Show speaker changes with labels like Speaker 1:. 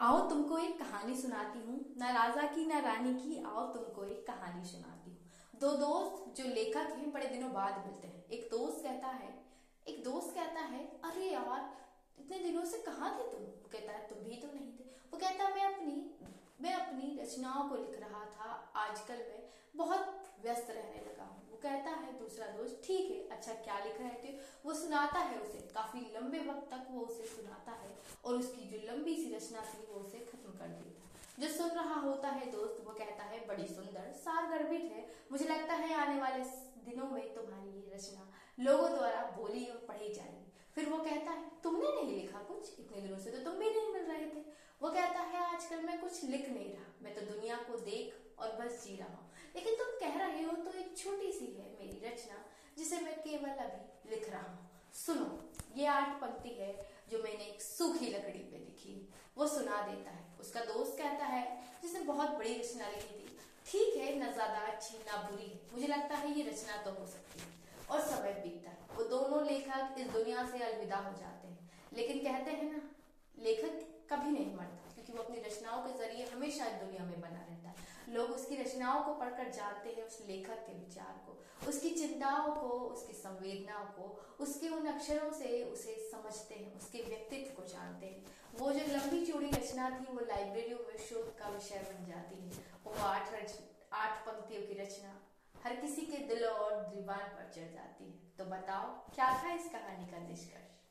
Speaker 1: आओ तुमको एक कहानी सुनाती हूँ। न राजा की, न रानी की, आओ तुमको एक कहानी सुनाती हूँ। दो दोस्त जो लेखक हैं, बड़े दिनों बाद मिलते हैं। एक दोस्त कहता है, एक दोस्त कहता है, अरे यार, इतने दिनों से कहाँ थे तुम? वो कहता है, तुम भी तो नहीं थे। वो कहता है, मैं अपनी मैं अपनी रचनाओं को लिख रहा था। आजकल मैं बहुत व्यस्त रहने लगा हूँ। वो कहता है, दूसरा दोस्त, ठीक है अच्छा क्या लिख रहे थे? वो सुनाता है उसे। काफ़ी लंबे वक्त तक वो उसे सुनाता है और उसकी जो लंबी सी रचना थी, वो उसे खत्म कर है जो सुन रहा होता है दोस्त, वो कहता है, बड़ी सुंदर सार गर्भित है। मुझे लगता है आने वाले दिनों में तुम्हारी ये रचना लोगों द्वारा बोली और पढ़ी जाएगी। फिर वो कहता है, तुमने नहीं लिखा कुछ? इतने दिनों से तो तुम भी नहीं मिल रहे थे। वो कहता है, आजकल मैं कुछ लिख नहीं रहा। मैं तो दुनिया को देख और बस जी रहा हूँ। लेकिन तुम कह रहे हो तो एक छोटी सी है मेरी रचना, जिसे मैं केवल अभी लिख रहा हूँ। सुनो। ये आठ पंक्ति है जो मैंने एक सूखी लकड़ी पे लिखी। वो सुना देता है। उसका दोस्त कहता है, जिसने बहुत बड़ी रचना लिखी थी। ठीक है, न ज़्यादा अच्छी, ना बुरी। है मुझे लगता है ये रचना तो हो सकती है। और समय बीतता है। वो दोनों लेखक इस दुनिया से अलविदा हो जाते हैं। लेकिन कहते हैं ना, लेखक कभी नहीं मरता, क्योंकि वो अपनी रचनाओं के ज़रिए हमेशा इस दुनिया में बना रहता है। लोग उसकी रचनाओं को पढ़कर जानते हैं, उस लेखक के विचार को, उसकी चिंताओं को, उसकी संवेदनाओं को, उसके उन अक्षरों से उसे समझते हैं, उसके व्यक्तित्व को जानते हैं। वो जो लंबी चौड़ी रचना थी, वो लाइब्रेरियों में शोध का विषय बन जाती है। वो आठ रच, आठ पंक्तियों की रचना हर किसी के दिलों और दीवान पर चढ़ जाती है। तो बताओ, क्या था इस कहानी का निष्कर्ष?